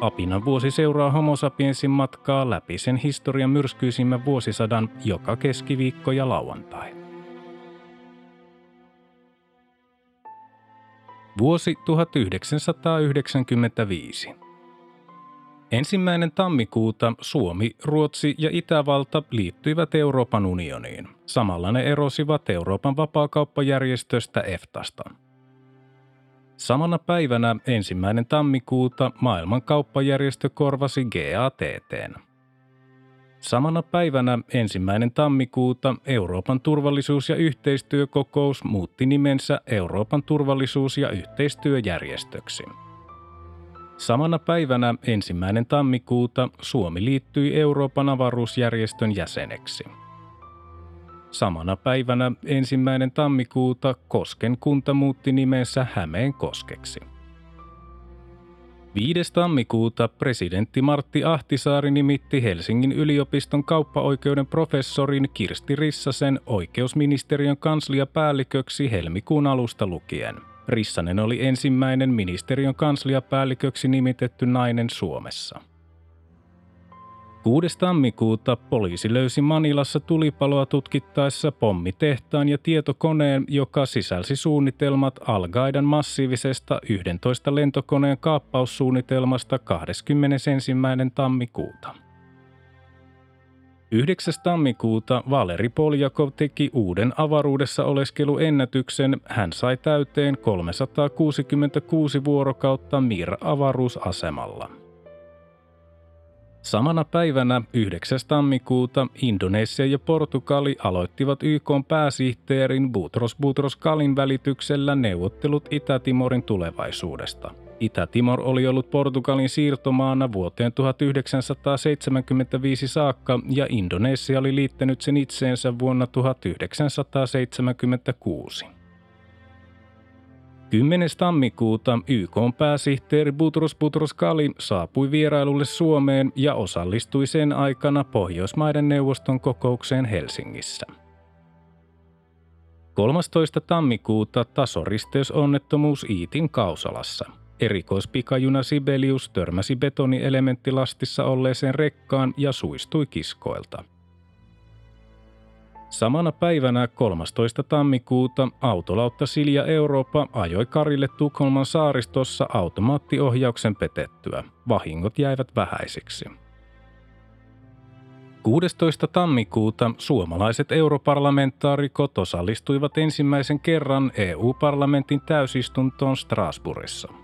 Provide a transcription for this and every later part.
Apinan vuosi seuraa homo sapiensin matkaa läpi sen historian myrskyisimmän vuosisadan joka keskiviikko ja lauantai. Vuosi 1995. Ensimmäinen tammikuuta Suomi, Ruotsi ja Itävalta liittyivät Euroopan unioniin. Samalla ne erosivat Euroopan vapaakauppajärjestöstä EFTAsta. Samana päivänä ensimmäinen tammikuuta maailman kauppajärjestö korvasi GATTn. Samana päivänä ensimmäinen tammikuuta Euroopan turvallisuus- ja yhteistyökokous muutti nimensä Euroopan turvallisuus- ja yhteistyöjärjestöksi. Samana päivänä ensimmäinen tammikuuta Suomi liittyi Euroopan avaruusjärjestön jäseneksi. Samana päivänä ensimmäinen tammikuuta Kosken kunta muutti nimensä Hämeen koskeksi. 5. tammikuuta presidentti Martti Ahtisaari nimitti Helsingin yliopiston kauppaoikeuden professorin Kirsti Rissasen oikeusministeriön kansliapäälliköksi helmikuun alusta lukien. Rissanen oli ensimmäinen ministeriön kansliapäälliköksi nimitetty nainen Suomessa. 6. tammikuuta poliisi löysi Manilassa tulipaloa tutkittaessa pommitehtaan ja tietokoneen, joka sisälsi suunnitelmat al massiivisesta 11 lentokoneen kaappaussuunnitelmasta 21. tammikuuta. 9. tammikuuta Valeri Poljakov teki uuden avaruudessa oleskeluennätyksen. Hän sai täyteen 366 vuorokautta Mir-avaruusasemalla. Samana päivänä 9. tammikuuta Indonesia ja Portugali aloittivat YK pääsihteerin Boutros Boutros Kalin välityksellä neuvottelut Itä-Timorin tulevaisuudesta. Itä-Timor oli ollut Portugalin siirtomaana vuoteen 1975 saakka ja Indonesia oli liittänyt sen itseensä vuonna 1976. 10. tammikuuta YK pääsihteeri Butros Butros Kali saapui vierailulle Suomeen ja osallistui sen aikana Pohjoismaiden neuvoston kokoukseen Helsingissä. 13. tammikuuta tasoristeysonnettomuus Iitin Kausalassa. Erikoispikajuna Sibelius törmäsi betonielementtilastissa olleeseen rekkaan ja suistui kiskoilta – Samana päivänä 13. tammikuuta autolautta Silja Eurooppa ajoi Karille Tukholman saaristossa automaattiohjauksen petettyä. Vahingot jäivät vähäisiksi. 16. tammikuuta suomalaiset europarlamentaarikot osallistuivat ensimmäisen kerran EU-parlamentin täysistuntoon Strasbourgissa –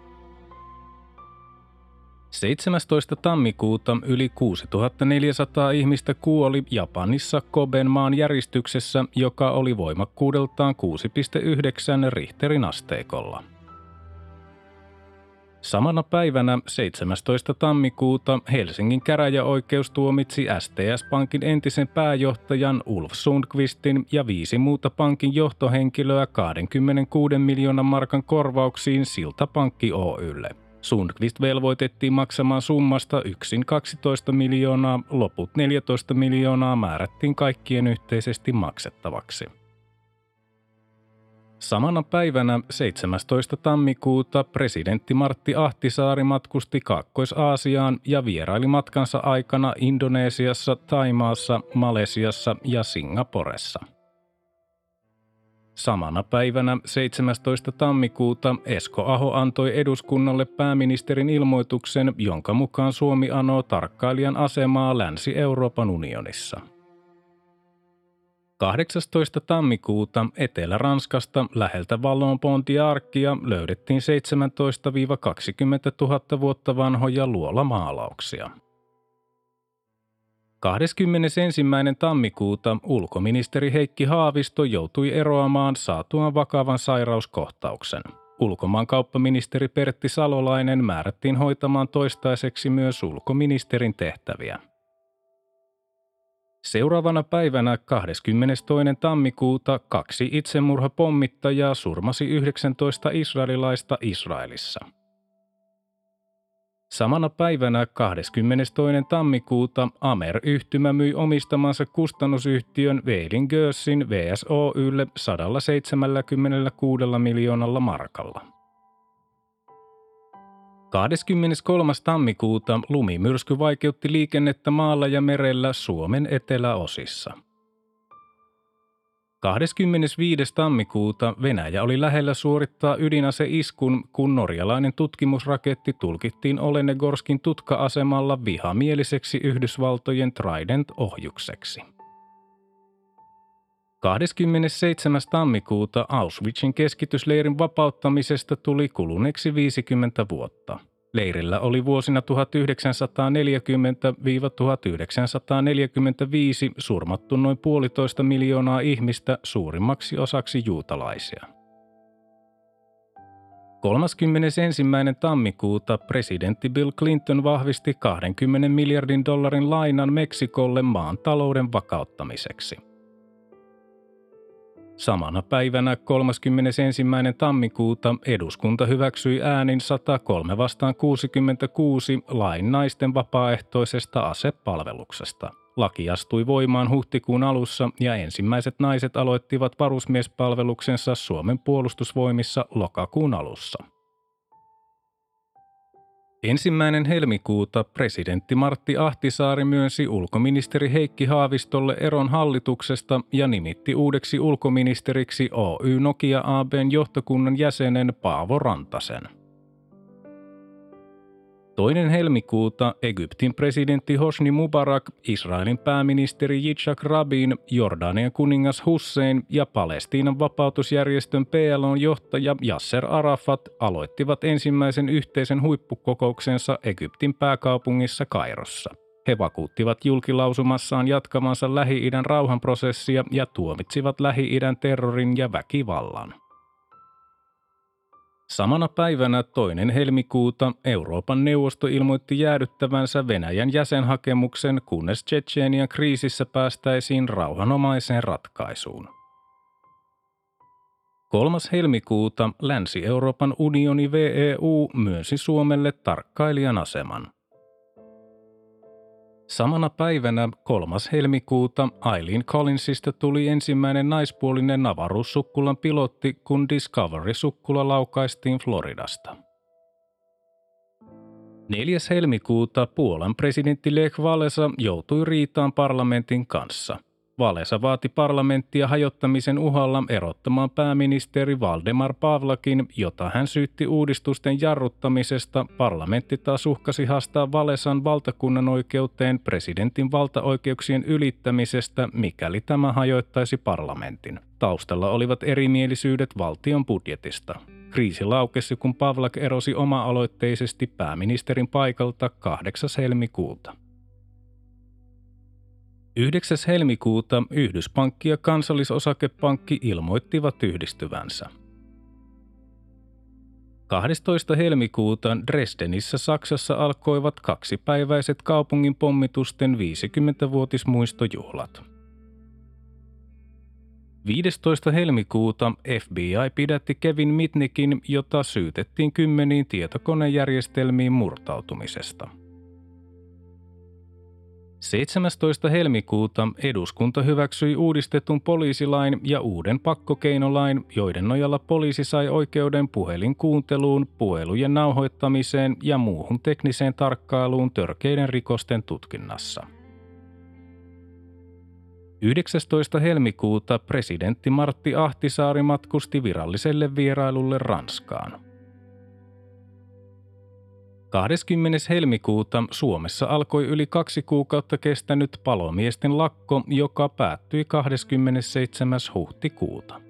17. tammikuuta yli 6400 ihmistä kuoli Japanissa Koben maan järjestyksessä, joka oli voimakkuudeltaan 6,9 Richterin asteikolla. Samana päivänä 17. tammikuuta Helsingin käräjäoikeus tuomitsi STS-pankin entisen pääjohtajan Ulf Sundqvistin ja viisi muuta pankin johtohenkilöä 26 miljoonan markan korvauksiin Siltapankki Oylle – Sundqvist velvoitettiin maksamaan summasta yksin 12 miljoonaa, loput 14 miljoonaa määrättiin kaikkien yhteisesti maksettavaksi. Samana päivänä 17. tammikuuta presidentti Martti Ahtisaari matkusti Kaakkois-Aasiaan ja vieraili matkansa aikana Indonesiassa, Taimaassa, Malesiassa ja Singaporessa – Samana päivänä 17. tammikuuta Esko Aho antoi eduskunnalle pääministerin ilmoituksen, jonka mukaan Suomi anoo tarkkailijan asemaa Länsi-Euroopan unionissa. 18. tammikuuta Etelä-Ranskasta läheltä Vallon Pontiarkia löydettiin 17-20 000 vuotta vanhoja luolamaalauksia – 21. tammikuuta ulkoministeri Heikki Haavisto joutui eroamaan saatuaan vakavan sairauskohtauksen. Ulkomaankauppaministeri Pertti Salolainen määrättiin hoitamaan toistaiseksi myös ulkoministerin tehtäviä. Seuraavana päivänä 22. tammikuuta kaksi itsemurhapommittajaa surmasi 19 israelilaista Israelissa. Samana päivänä 22. tammikuuta Amer-yhtymä myi omistamansa kustannusyhtiön Veilin Gössin VSOYlle 176 miljoonalla markalla. 23. tammikuuta lumimyrsky vaikeutti liikennettä maalla ja merellä Suomen eteläosissa. 25. tammikuuta Venäjä oli lähellä suorittaa ydinaseiskun, kun norjalainen tutkimusraketti tulkittiin Olenegorskin tutka-asemalla vihamieliseksi Yhdysvaltojen Trident-ohjukseksi. 27. tammikuuta Auschwitzin keskitysleirin vapauttamisesta tuli kuluneeksi 50 vuotta. Leirillä oli vuosina 1940-1945 surmattu noin puolitoista miljoonaa ihmistä suurimmaksi osaksi juutalaisia. 31. tammikuuta presidentti Bill Clinton vahvisti 20 miljardin dollarin lainan Meksikolle maan talouden vakauttamiseksi – Samana päivänä 31. tammikuuta eduskunta hyväksyi äänin 103 vastaan 66 lain naisten vapaaehtoisesta asepalveluksesta. Laki astui voimaan huhtikuun alussa ja ensimmäiset naiset aloittivat varusmiespalveluksensa Suomen puolustusvoimissa lokakuun alussa. Ensimmäinen helmikuuta presidentti Martti Ahtisaari myönsi ulkoministeri Heikki Haavistolle eron hallituksesta ja nimitti uudeksi ulkoministeriksi Oy Nokia ABn johtokunnan jäsenen Paavo Rantasen. Toinen helmikuuta Egyptin presidentti Hosni Mubarak, Israelin pääministeri Yitzhak Rabin, Jordanian kuningas Hussein ja Palestiinan vapautusjärjestön PLOn johtaja Yasser Arafat aloittivat ensimmäisen yhteisen huippukokouksensa Egyptin pääkaupungissa Kairossa. He vakuuttivat julkilausumassaan jatkavansa Lähi-idän rauhanprosessia ja tuomitsivat Lähi-idän terrorin ja väkivallan. Samana päivänä toinen helmikuuta Euroopan neuvosto ilmoitti jäädyttävänsä Venäjän jäsenhakemuksen, kunnes Tsetseenian kriisissä päästäisiin rauhanomaiseen ratkaisuun. 3. helmikuuta Länsi-Euroopan unioni VEU myönsi Suomelle tarkkailijan aseman. Samana päivänä 3. helmikuuta Eileen Collinsista tuli ensimmäinen naispuolinen avaruussukkulan pilotti, kun Discovery-sukkula laukaistiin Floridasta. 4. helmikuuta Puolan presidentti Lech Walesa joutui riitaan parlamentin kanssa – Valesa vaati parlamenttia hajottamisen uhalla erottamaan pääministeri Valdemar Pavlakin, jota hän syytti uudistusten jarruttamisesta. Parlamentti taas uhkasi haastaa Valesan valtakunnan oikeuteen presidentin valtaoikeuksien ylittämisestä, mikäli tämä hajoittaisi parlamentin. Taustalla olivat erimielisyydet valtion budjetista. Kriisi laukesi, kun Pavlak erosi oma-aloitteisesti pääministerin paikalta 8. helmikuuta. 9. helmikuuta Yhdyspankki ja kansallisosakepankki ilmoittivat yhdistyvänsä. 12. helmikuuta Dresdenissä Saksassa alkoivat kaksipäiväiset kaupungin pommitusten 50-vuotismuistojuhlat. 15. helmikuuta FBI pidätti Kevin Mitnickin, jota syytettiin kymmeniin tietokonejärjestelmiin murtautumisesta – 17. helmikuuta eduskunta hyväksyi uudistetun poliisilain ja uuden pakkokeinolain, joiden nojalla poliisi sai oikeuden puhelinkuunteluun, puhelujen nauhoittamiseen ja muuhun tekniseen tarkkailuun törkeiden rikosten tutkinnassa. 19. helmikuuta presidentti Martti Ahtisaari matkusti viralliselle vierailulle Ranskaan. 20. helmikuuta Suomessa alkoi yli kaksi kuukautta kestänyt palomiesten lakko, joka päättyi 27. huhtikuuta.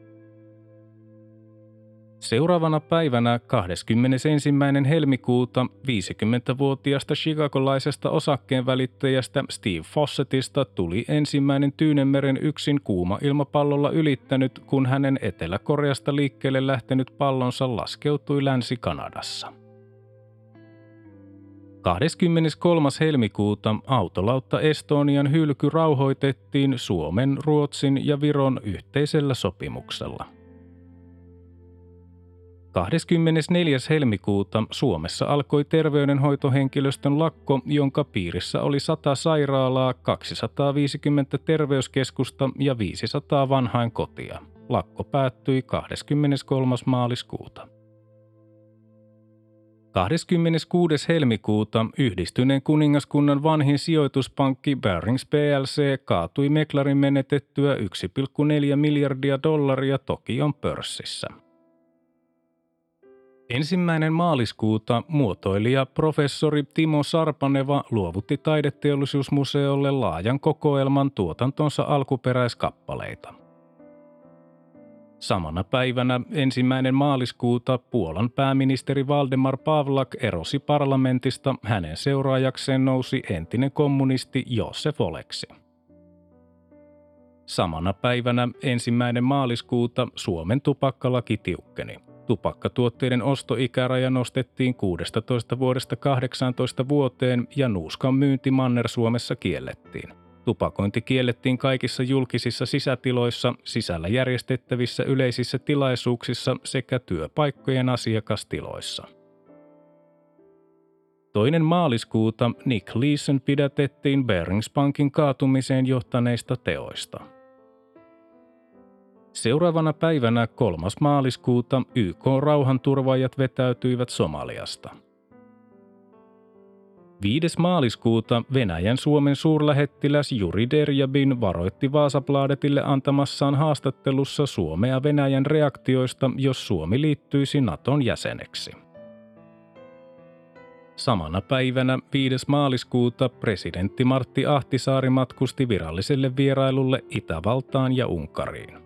Seuraavana päivänä 21. helmikuuta 50-vuotiaasta chicagolaisesta osakkeenvälittäjästä Steve Fossettista tuli ensimmäinen Tyynemeren yksin kuuma ilmapallolla ylittänyt, kun hänen Etelä-Koreasta liikkeelle lähtenyt pallonsa laskeutui Länsi-Kanadassa. 23. helmikuuta autolautta Estonian hylky rauhoitettiin Suomen, Ruotsin ja Viron yhteisellä sopimuksella. 24. helmikuuta Suomessa alkoi terveydenhoitohenkilöstön lakko, jonka piirissä oli 100 sairaalaa, 250 terveyskeskusta ja 500 vanhainkotia. Lakko päättyi 23. maaliskuuta. 26. helmikuuta yhdistyneen kuningaskunnan vanhin sijoituspankki Barings PLC kaatui Meklarin menetettyä 1,4 miljardia dollaria Tokion pörssissä. Ensimmäinen maaliskuuta muotoilija professori Timo Sarpaneva luovutti taideteollisuusmuseolle laajan kokoelman tuotantonsa alkuperäiskappaleita. Samana päivänä ensimmäinen maaliskuuta Puolan pääministeri Valdemar Pavlak erosi parlamentista, hänen seuraajakseen nousi entinen kommunisti Josef Oleksi. Samana päivänä ensimmäinen maaliskuuta Suomen tupakkalaki tiukkeni. Tupakkatuotteiden ostoikäraja nostettiin 16 vuodesta 18 vuoteen ja nuuskan myynti Manner-Suomessa kiellettiin. Tupakointi kiellettiin kaikissa julkisissa sisätiloissa, sisällä järjestettävissä yleisissä tilaisuuksissa sekä työpaikkojen asiakastiloissa. Toinen maaliskuuta Nick Leeson pidätettiin Beringspankin kaatumiseen johtaneista teoista – Seuraavana päivänä 3. maaliskuuta YK rauhanturvaajat vetäytyivät Somaliasta. 5. maaliskuuta Venäjän Suomen suurlähettiläs Juri Derjabin varoitti Vaasapladetille antamassaan haastattelussa Suomea Venäjän reaktioista, jos Suomi liittyisi Naton jäseneksi. Samana päivänä 5. maaliskuuta presidentti Martti Ahtisaari matkusti viralliselle vierailulle Itävaltaan ja Unkariin.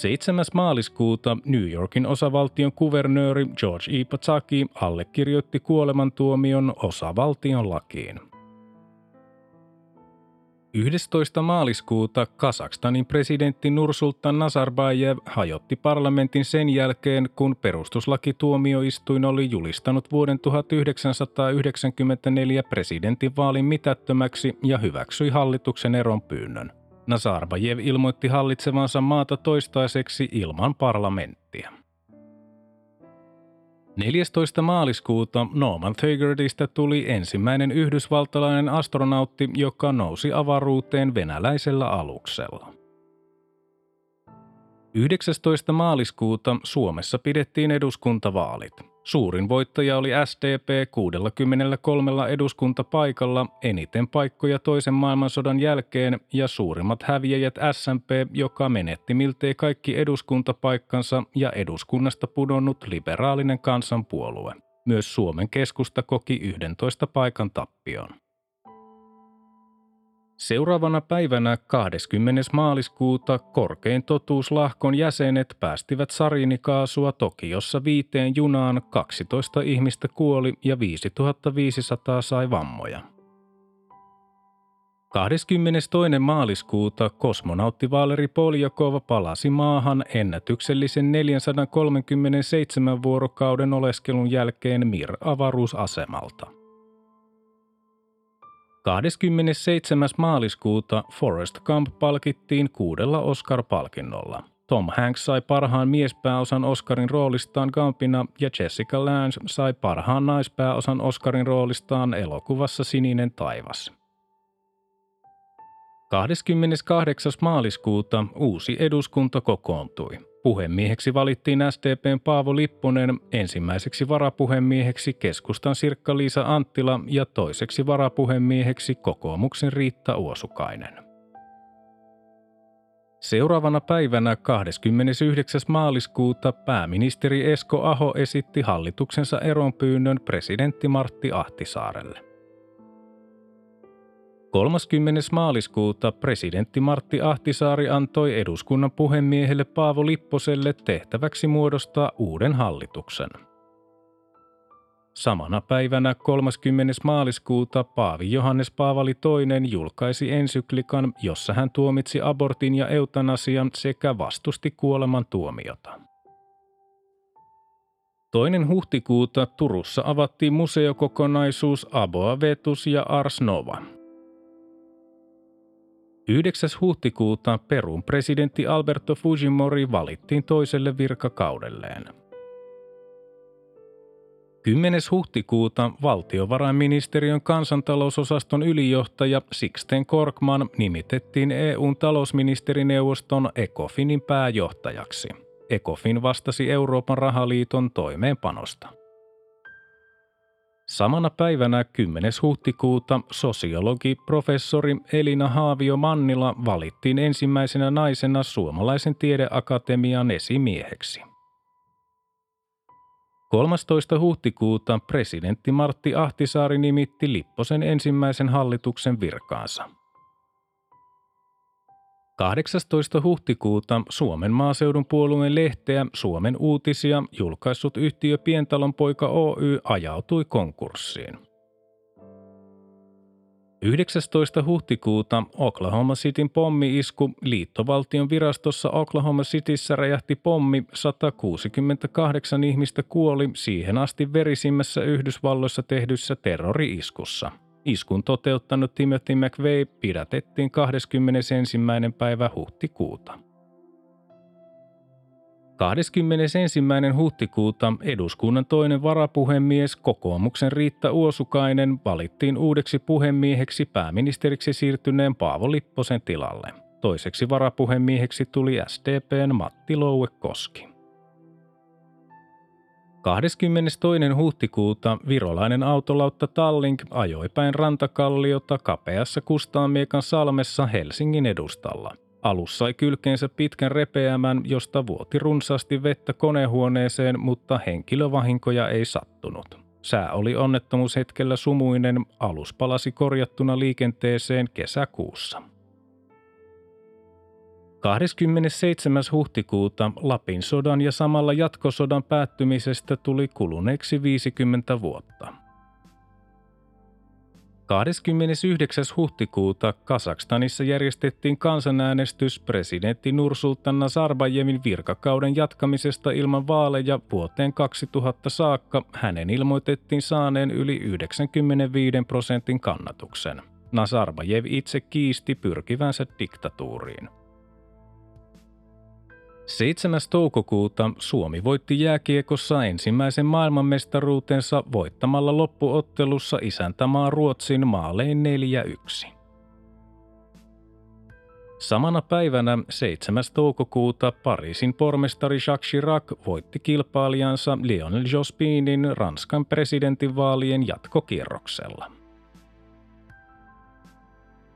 7. maaliskuuta New Yorkin osavaltion kuvernööri George E. Pataki allekirjoitti kuolemantuomion osavaltion lakiin. 11. maaliskuuta Kasakstanin presidentti Nursultan Nazarbayev hajotti parlamentin sen jälkeen, kun perustuslakituomioistuin oli julistanut vuoden 1994 presidentinvaalin mitättömäksi ja hyväksyi hallituksen eron pyynnön. Nazarbayev ilmoitti hallitsevansa maata toistaiseksi ilman parlamenttia. 14. maaliskuuta Norman Thagardista tuli ensimmäinen yhdysvaltalainen astronautti, joka nousi avaruuteen venäläisellä aluksella. 19. maaliskuuta Suomessa pidettiin eduskuntavaalit. Suurin voittaja oli SDP 63 eduskuntapaikalla, eniten paikkoja toisen maailmansodan jälkeen ja suurimmat häviäjät SMP, joka menetti miltei kaikki eduskuntapaikkansa ja eduskunnasta pudonnut liberaalinen kansanpuolue. Myös Suomen keskusta koki 11 paikan tappioon. Seuraavana päivänä 20. maaliskuuta korkein totuuslahkon jäsenet päästivät sarinikaasua Tokiossa viiteen junaan, 12 ihmistä kuoli ja 5500 sai vammoja. 22. maaliskuuta kosmonautti Valeri Poljakov palasi maahan ennätyksellisen 437 vuorokauden oleskelun jälkeen Mir-avaruusasemalta. 27. maaliskuuta Forrest Gump palkittiin kuudella Oscar-palkinnolla. Tom Hanks sai parhaan miespääosan Oscarin roolistaan Gumpina ja Jessica Lange sai parhaan naispääosan Oscarin roolistaan elokuvassa Sininen taivas. 28. maaliskuuta uusi eduskunta kokoontui. Puhemieheksi valittiin SDPn Paavo Lipponen, ensimmäiseksi varapuhemieheksi keskustan Sirkka-Liisa Anttila ja toiseksi varapuhemieheksi kokoomuksen Riitta Uosukainen. Seuraavana päivänä 29. maaliskuuta pääministeri Esko Aho esitti hallituksensa eronpyynnön presidentti Martti Ahtisaarelle. 30. maaliskuuta presidentti Martti Ahtisaari antoi eduskunnan puhemiehelle Paavo Lipposelle tehtäväksi muodostaa uuden hallituksen. Samana päivänä 30. maaliskuuta Paavi Johannes Paavali II julkaisi ensyklikan, jossa hän tuomitsi abortin ja eutanasian sekä vastusti kuoleman tuomiota. Toinen huhtikuuta Turussa avattiin museokokonaisuus Aboa Vetus ja Ars Nova – 9. huhtikuuta Perun presidentti Alberto Fujimori valittiin toiselle virkakaudelleen. 10. huhtikuuta valtiovarainministeriön kansantalousosaston ylijohtaja Sixten Korkman nimitettiin EUn talousministerineuvoston ECOFINin pääjohtajaksi. ECOFIN vastasi Euroopan rahaliiton toimeenpanosta. Samana päivänä 10. huhtikuuta sosiologi professori Elina Haavio Mannila valittiin ensimmäisenä naisena Suomalaisen tiedeakatemian esimieheksi. 13. huhtikuuta presidentti Martti Ahtisaari nimitti Lipposen ensimmäisen hallituksen virkaansa. 18. huhtikuuta Suomen maaseudun puolueen lehteä Suomen uutisia julkaissut yhtiö Pientalonpoika Oy ajautui konkurssiin. 19. huhtikuuta Oklahoma Cityn pommi-isku liittovaltion virastossa Oklahoma Cityssä räjähti pommi, 168 ihmistä kuoli siihen asti verisimmässä Yhdysvalloissa tehdyssä terrori-iskussa – Iskun toteuttanut Timothy McVeigh pidätettiin 21. päivä huhtikuuta. 21. huhtikuuta eduskunnan toinen varapuhemies kokoomuksen Riitta Uosukainen valittiin uudeksi puhemieheksi pääministeriksi siirtyneen Paavo Lipposen tilalle. Toiseksi varapuhemieheksi tuli SDPn Matti Louekoski. 22. huhtikuuta virolainen autolautta Tallink ajoi päin rantakalliota kapeassa Kustaanmiekan salmessa Helsingin edustalla. Alus sai kylkeensä pitkän repeämän, josta vuoti runsaasti vettä konehuoneeseen, mutta henkilövahinkoja ei sattunut. Sää oli onnettomuushetkellä sumuinen, alus palasi korjattuna liikenteeseen kesäkuussa. 27. huhtikuuta Lapin sodan ja samalla jatkosodan päättymisestä tuli kuluneeksi 50 vuotta. 29. huhtikuuta Kasakstanissa järjestettiin kansanäänestys presidentti Nursultan Nazarbayevin virkakauden jatkamisesta ilman vaaleja vuoteen 2000 saakka. Hänen ilmoitettiin saaneen yli 95 prosentin kannatuksen. Nazarbayev itse kiisti pyrkivänsä diktatuuriin. 7. toukokuuta Suomi voitti jääkiekossa ensimmäisen maailmanmestaruutensa voittamalla loppuottelussa isäntämaa Ruotsin maalein 4-1. Samana päivänä 7. toukokuuta Pariisin pormestari Jacques Chirac voitti kilpailijansa Lionel Jospinin Ranskan presidentinvaalien jatkokierroksella.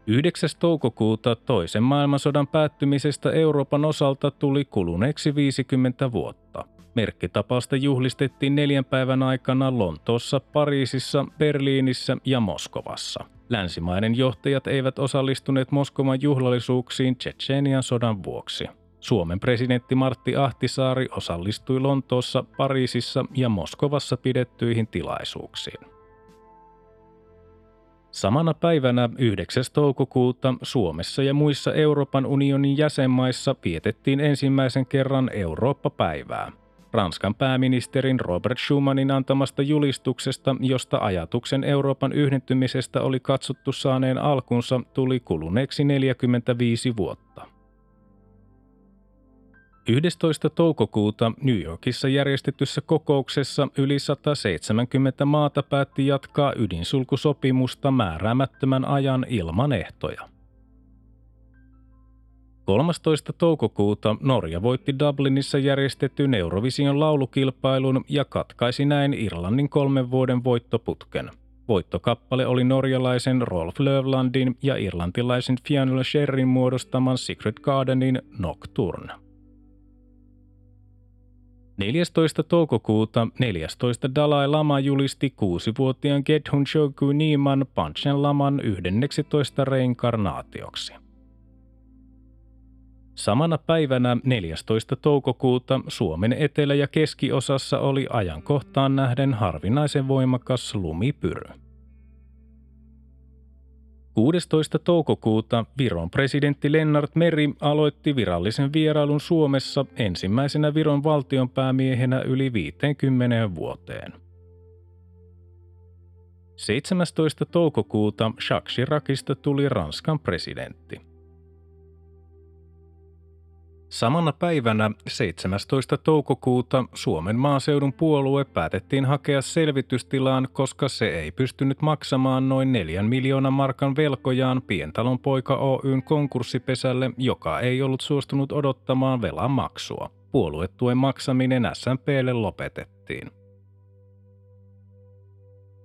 9. toukokuuta toisen maailmansodan päättymisestä Euroopan osalta tuli kuluneeksi 50 vuotta. Merkkitapausta juhlistettiin neljän päivän aikana Lontoossa, Pariisissa, Berliinissä ja Moskovassa. Länsimaiden johtajat eivät osallistuneet Moskovan juhlallisuuksiin Tsetsenian sodan vuoksi. Suomen presidentti Martti Ahtisaari osallistui Lontoossa, Pariisissa ja Moskovassa pidettyihin tilaisuuksiin. Samana päivänä 9. toukokuuta Suomessa ja muissa Euroopan unionin jäsenmaissa vietettiin ensimmäisen kerran Eurooppa-päivää. Ranskan pääministerin Robert Schumanin antamasta julistuksesta, josta ajatuksen Euroopan yhdentymisestä oli katsottu saaneen alkunsa, tuli kuluneeksi 45 vuotta. 11. toukokuuta New Yorkissa järjestetyssä kokouksessa yli 170 maata päätti jatkaa ydinsulkusopimusta määräämättömän ajan ilman ehtoja. 13. toukokuuta Norja voitti Dublinissa järjestetyn Eurovision laulukilpailun ja katkaisi näin Irlannin kolmen vuoden voittoputken. Voittokappale oli norjalaisen Rolf Löflandin ja irlantilaisen Fianna Sherrin muodostaman Secret Gardenin Nocturne. 14. toukokuuta 14. Dalai Lama julisti kuusivuotiaan Gethun Shogu Niiman Panchen Laman 11 reinkarnaatioksi. Samana päivänä 14. toukokuuta Suomen etelä- ja keskiosassa oli ajankohtaan nähden harvinaisen voimakas lumipyry. 16. toukokuuta Viron presidentti Lennart Meri aloitti virallisen vierailun Suomessa ensimmäisenä Viron valtionpäämiehenä yli 50 vuoteen. 17. toukokuuta Jacques Chiracista tuli Ranskan presidentti. Samana päivänä 17. toukokuuta Suomen maaseudun puolue päätettiin hakea selvitystilaan, koska se ei pystynyt maksamaan noin 4 miljoonan markan velkojaan Pientalon poika Oyn konkurssipesälle, joka ei ollut suostunut odottamaan velan maksua. Puoluetuen maksaminen SMPlle lopetettiin.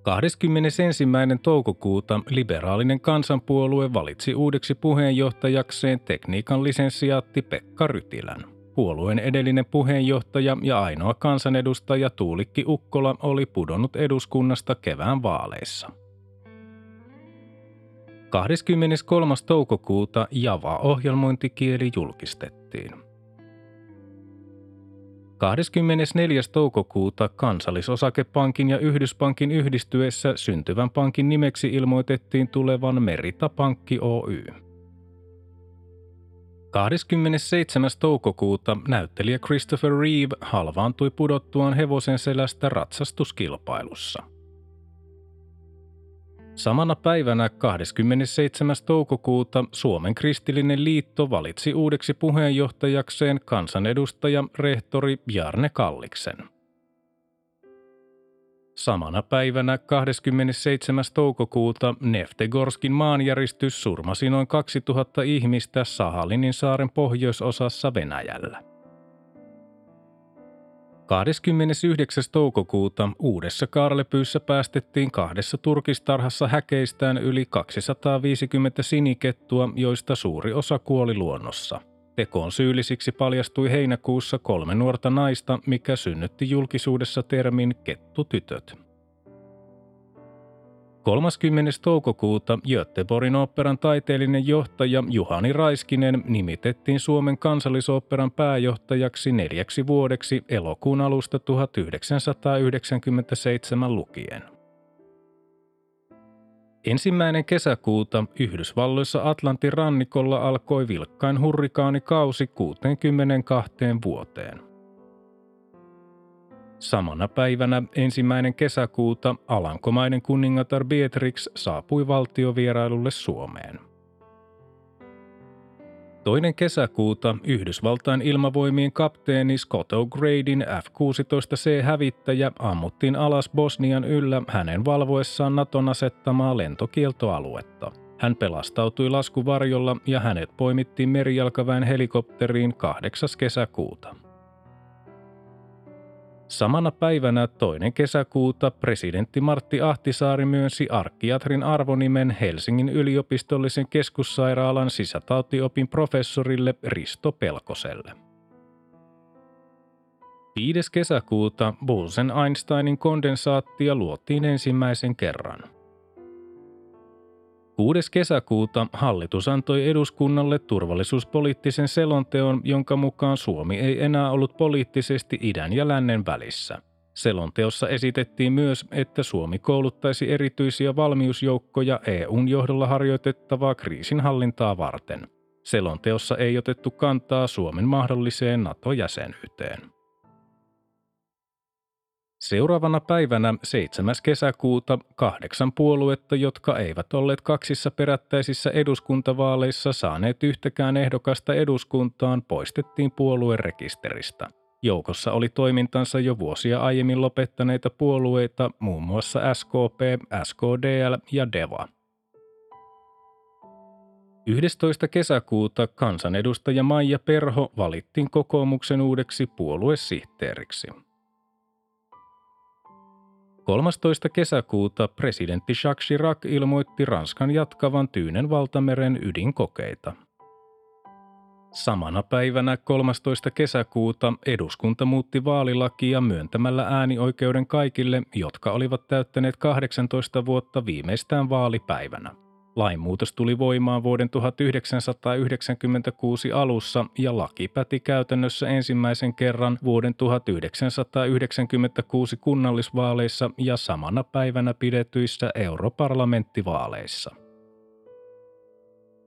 21. toukokuuta liberaalinen kansanpuolue valitsi uudeksi puheenjohtajakseen tekniikan lisensiaatti Pekka Rytilän. Puolueen edellinen puheenjohtaja ja ainoa kansanedustaja Tuulikki Ukkola oli pudonnut eduskunnasta kevään vaaleissa. 23. toukokuuta Java-ohjelmointikieli julkistettiin. 24. toukokuuta Kansallisosakepankin ja Yhdyspankin yhdistyessä syntyvän pankin nimeksi ilmoitettiin tulevan Merita Pankki Oy. 27. toukokuuta näyttelijä Christopher Reeve halvaantui pudottuaan hevosen selästä ratsastuskilpailussa – Samana päivänä 27. toukokuuta Suomen kristillinen liitto valitsi uudeksi puheenjohtajakseen kansanedustaja rehtori Jarne Kalliksen. Samana päivänä 27. toukokuuta Neftegorskin maanjäristys surmasi noin 2000 ihmistä Sahalinin saaren pohjoisosassa Venäjällä. 29. toukokuuta Uudessa Karlepyyssä päästettiin kahdessa turkistarhassa häkeistään yli 250 sinikettua, joista suuri osa kuoli luonnossa. Tekoon syyllisiksi paljastui heinäkuussa kolme nuorta naista, mikä synnytti julkisuudessa termin kettutytöt. 30. toukokuuta Göteborgin oopperan taiteellinen johtaja Juhani Raiskinen nimitettiin Suomen kansallisoopperan pääjohtajaksi neljäksi vuodeksi elokuun alusta 1997 lukien. Ensimmäinen kesäkuuta Yhdysvalloissa Atlantin rannikolla alkoi vilkkain hurrikaanikausi 62 vuoteen. Samana päivänä ensimmäinen kesäkuuta Alankomainen kuningatar Beatrix saapui valtiovierailulle Suomeen. Toinen kesäkuuta Yhdysvaltain ilmavoimien kapteeni Scott O'Gradin F-16C-hävittäjä ammuttiin alas Bosnian yllä hänen valvoessaan Naton asettamaa lentokieltoaluetta. Hän pelastautui laskuvarjolla ja hänet poimittiin merijalkaväen helikopteriin 8. kesäkuuta. Samana päivänä toinen kesäkuuta presidentti Martti Ahtisaari myönsi arkkiatrin arvonimen Helsingin yliopistollisen keskussairaalan sisätautiopin professorille Risto Pelkoselle. 5. kesäkuuta Bose-Einsteinin kondensaattia luotiin ensimmäisen kerran – 6. kesäkuuta hallitus antoi eduskunnalle turvallisuuspoliittisen selonteon, jonka mukaan Suomi ei enää ollut poliittisesti idän ja lännen välissä. Selonteossa esitettiin myös, että Suomi kouluttaisi erityisiä valmiusjoukkoja EUn johdolla harjoitettavaa kriisinhallintaa varten. Selonteossa ei otettu kantaa Suomen mahdolliseen NATO-jäsenyyteen. Seuraavana päivänä 7. kesäkuuta kahdeksan puoluetta, jotka eivät olleet kaksissa perättäisissä eduskuntavaaleissa saaneet yhtäkään ehdokasta eduskuntaan, poistettiin puoluerekisteristä. Joukossa oli toimintansa jo vuosia aiemmin lopettaneita puolueita, muun muassa SKP, SKDL ja DEVA. 11. kesäkuuta kansanedustaja Maija Perho valittiin kokoomuksen uudeksi puoluesihteeriksi. 13. kesäkuuta presidentti Jacques Chirac ilmoitti Ranskan jatkavan Tyynen valtameren ydinkokeita. Samana päivänä 13. kesäkuuta eduskunta muutti vaalilakia myöntämällä äänioikeuden kaikille, jotka olivat täyttäneet 18 vuotta viimeistään vaalipäivänä. Lainmuutos tuli voimaan vuoden 1996 alussa ja laki päti käytännössä ensimmäisen kerran vuoden 1996 kunnallisvaaleissa ja samana päivänä pidetyissä europarlamenttivaaleissa.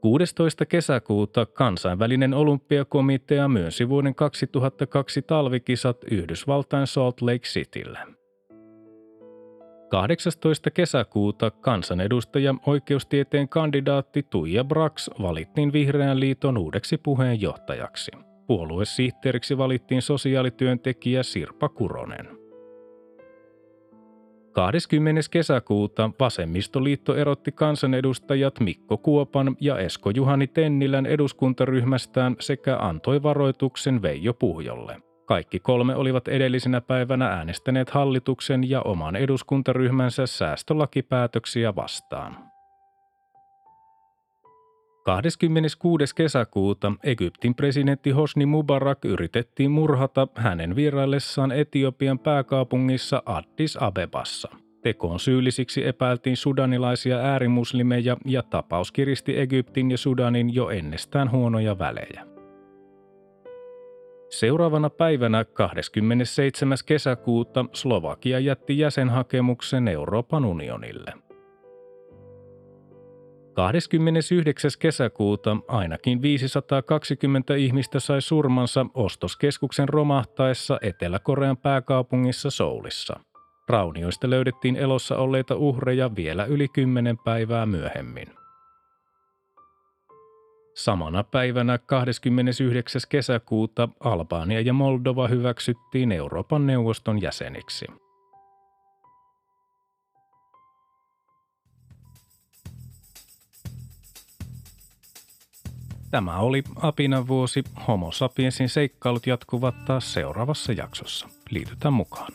16. kesäkuuta kansainvälinen olympiakomitea myönsi vuoden 2002 talvikisat Yhdysvaltain Salt Lake Citylle. 18. kesäkuuta kansanedustaja oikeustieteen kandidaatti Tuija Brax valittiin Vihreän liiton uudeksi puheenjohtajaksi. Puoluesihteeriksi valittiin sosiaalityöntekijä Sirpa Kuronen. 20. kesäkuuta Vasemmistoliitto erotti kansanedustajat Mikko Kuopan ja Esko Juhani Tennilän eduskuntaryhmästään sekä antoi varoituksen Veijo Puhjolle. Kaikki kolme olivat edellisenä päivänä äänestäneet hallituksen ja oman eduskuntaryhmänsä säästölakipäätöksiä vastaan. 26. kesäkuuta Egyptin presidentti Hosni Mubarak yritettiin murhata hänen vieraillessaan Etiopian pääkaupungissa Addis Abebassa. Tekoon syyllisiksi epäiltiin sudanilaisia äärimuslimeja ja tapaus kiristi Egyptin ja Sudanin jo ennestään huonoja välejä. Seuraavana päivänä 27. kesäkuuta Slovakia jätti jäsenhakemuksen Euroopan unionille – 29. kesäkuuta ainakin 520 ihmistä sai surmansa ostoskeskuksen romahtaessa Etelä-Korean pääkaupungissa Soulissa. Raunioista löydettiin elossa olleita uhreja vielä yli kymmenen päivää myöhemmin. Samana päivänä 29. kesäkuuta Albania ja Moldova hyväksyttiin Euroopan neuvoston jäseniksi. Tämä oli Apinan vuosi. Homo sapiensin seikkailut jatkuvat taas seuraavassa jaksossa. Liitytään mukaan.